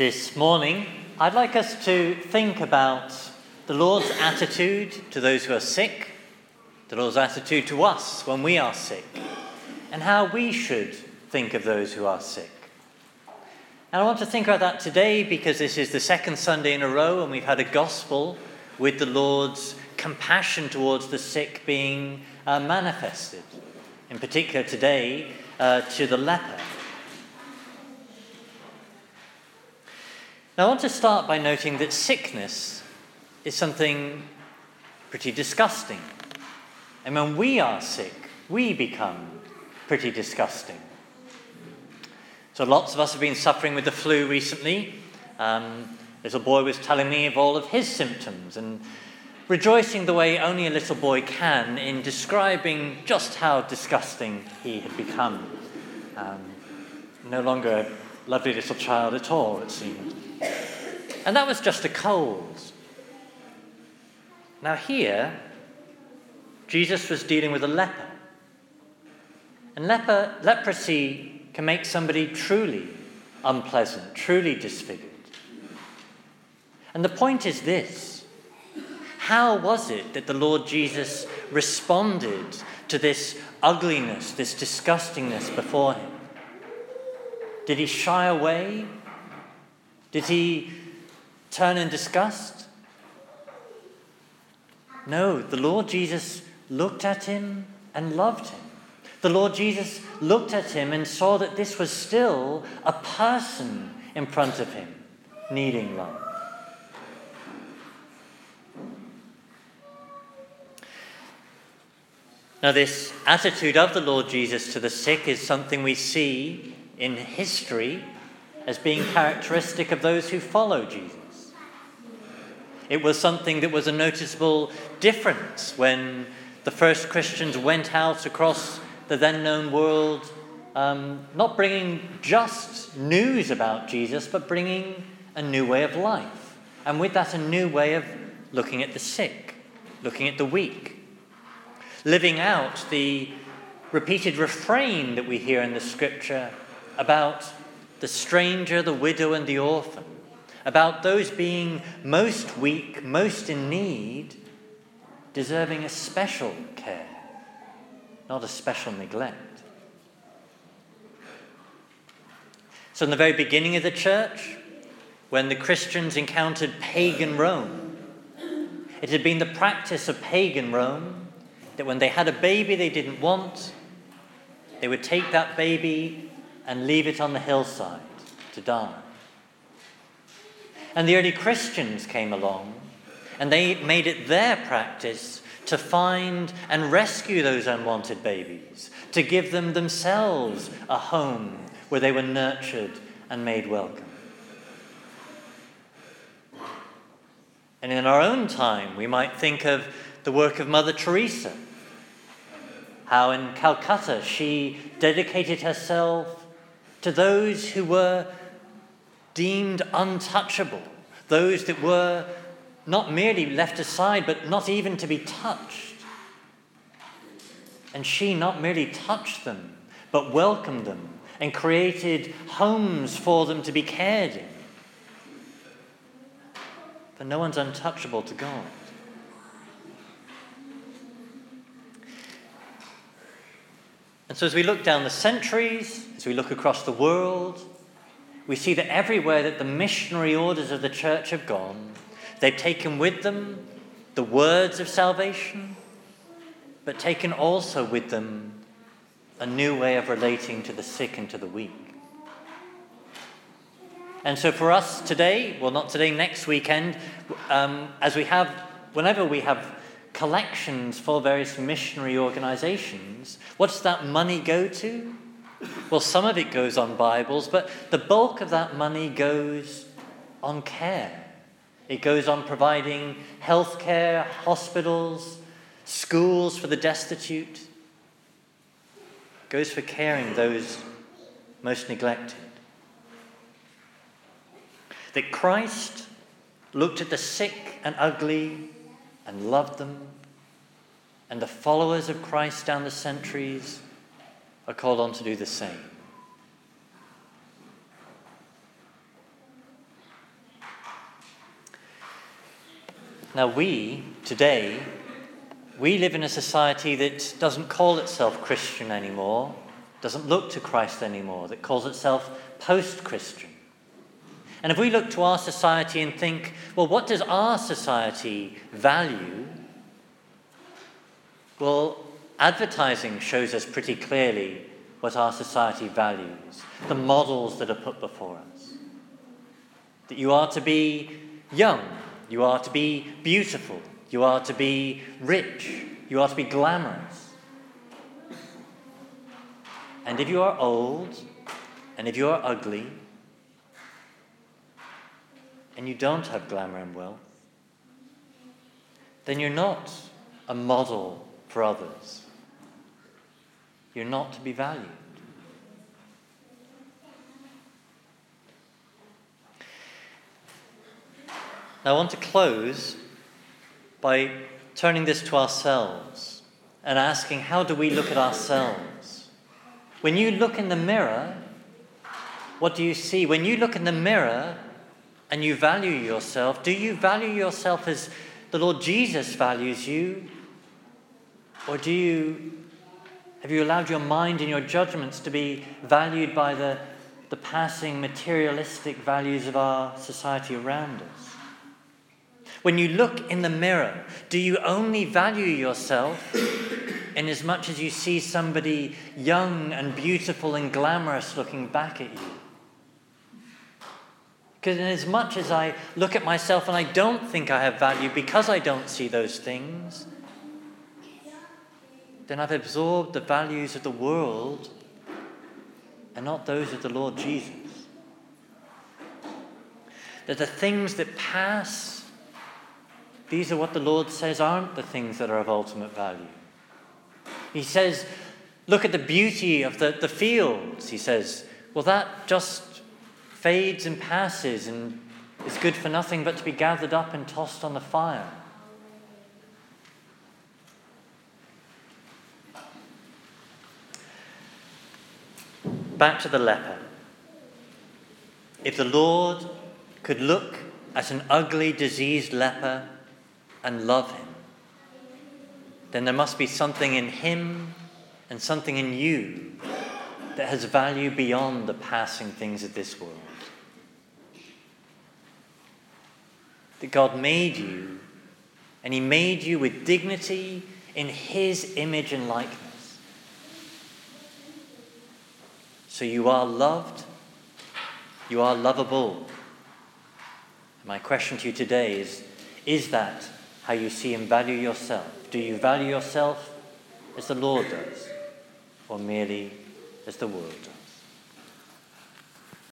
This morning, I'd like us to think about the Lord's attitude to those who are sick, the Lord's attitude to us when we are sick, and how we should think of those who are sick. And I want to think about that today because this is the second Sunday in a row and we've had a gospel with the Lord's compassion towards the sick being uh, manifested. In particular, today, uh, to the leper. Now, I want to start by noting that sickness is something pretty disgusting. And when we are sick, we become pretty disgusting. So, lots of us have been suffering with the flu recently. Um, little boy was telling me of all of his symptoms and rejoicing the way only a little boy can in describing just how disgusting he had become. Um, no longer a lovely little child at all, it seemed. And that was just a cold. Now, here, Jesus was dealing with a leper. And leper, leprosy can make somebody truly unpleasant, truly disfigured. And the point is this how was it that the Lord Jesus responded to this ugliness, this disgustingness before him? Did he shy away? Did he turn in disgust? No, the Lord Jesus looked at him and loved him. The Lord Jesus looked at him and saw that this was still a person in front of him needing love. Now, this attitude of the Lord Jesus to the sick is something we see in history as being characteristic of those who follow Jesus. It was something that was a noticeable difference when the first Christians went out across the then known world, um, not bringing just news about Jesus, but bringing a new way of life. And with that, a new way of looking at the sick, looking at the weak, living out the repeated refrain that we hear in the scripture about the stranger, the widow, and the orphan, about those being most weak, most in need, deserving a special care, not a special neglect. So, in the very beginning of the church, when the Christians encountered pagan Rome, it had been the practice of pagan Rome that when they had a baby they didn't want, they would take that baby and leave it on the hillside to die. And the early Christians came along and they made it their practice to find and rescue those unwanted babies, to give them themselves a home where they were nurtured and made welcome. And in our own time, we might think of the work of Mother Teresa, how in Calcutta she dedicated herself to those who were deemed untouchable, those that were not merely left aside, but not even to be touched. And she not merely touched them, but welcomed them and created homes for them to be cared in. For no one's untouchable to God. And so, as we look down the centuries, as we look across the world, we see that everywhere that the missionary orders of the church have gone, they've taken with them the words of salvation, but taken also with them a new way of relating to the sick and to the weak. And so for us today, well, not today, next weekend, um, as we have, whenever we have collections for various missionary organizations, what does that money go to? Well, some of it goes on Bibles, but the bulk of that money goes on care. It goes on providing health care, hospitals, schools for the destitute. It goes for caring those most neglected. That Christ looked at the sick and ugly and loved them, and the followers of Christ down the centuries are called on to do the same. Now, we today, we live in a society that doesn't call itself Christian anymore, doesn't look to Christ anymore, that calls itself post Christian. And if we look to our society and think, well, what does our society value? Well, advertising shows us pretty clearly what our society values, the models that are put before us. That you are to be young, you are to be beautiful, you are to be rich, you are to be glamorous. And if you are old, and if you are ugly, and you don't have glamour and wealth, then you're not a model for others. You're not to be valued. Now, I want to close by turning this to ourselves and asking how do we look at ourselves? When you look in the mirror, what do you see? When you look in the mirror, and you value yourself, do you value yourself as the Lord Jesus values you? Or do you have you allowed your mind and your judgments to be valued by the, the passing materialistic values of our society around us? When you look in the mirror, do you only value yourself in as much as you see somebody young and beautiful and glamorous looking back at you? Because, in as much as I look at myself and I don't think I have value because I don't see those things, then I've absorbed the values of the world and not those of the Lord Jesus. That the things that pass, these are what the Lord says aren't the things that are of ultimate value. He says, Look at the beauty of the, the fields. He says, Well, that just fades and passes and is good for nothing but to be gathered up and tossed on the fire. Back to the leper. If the Lord could look at an ugly, diseased leper and love him, then there must be something in him and something in you that has value beyond the passing things of this world. that God made you, and He made you with dignity in His image and likeness. So you are loved, you are lovable. My question to you today is Is that how you see and value yourself? Do you value yourself as the Lord does, or merely as the world does?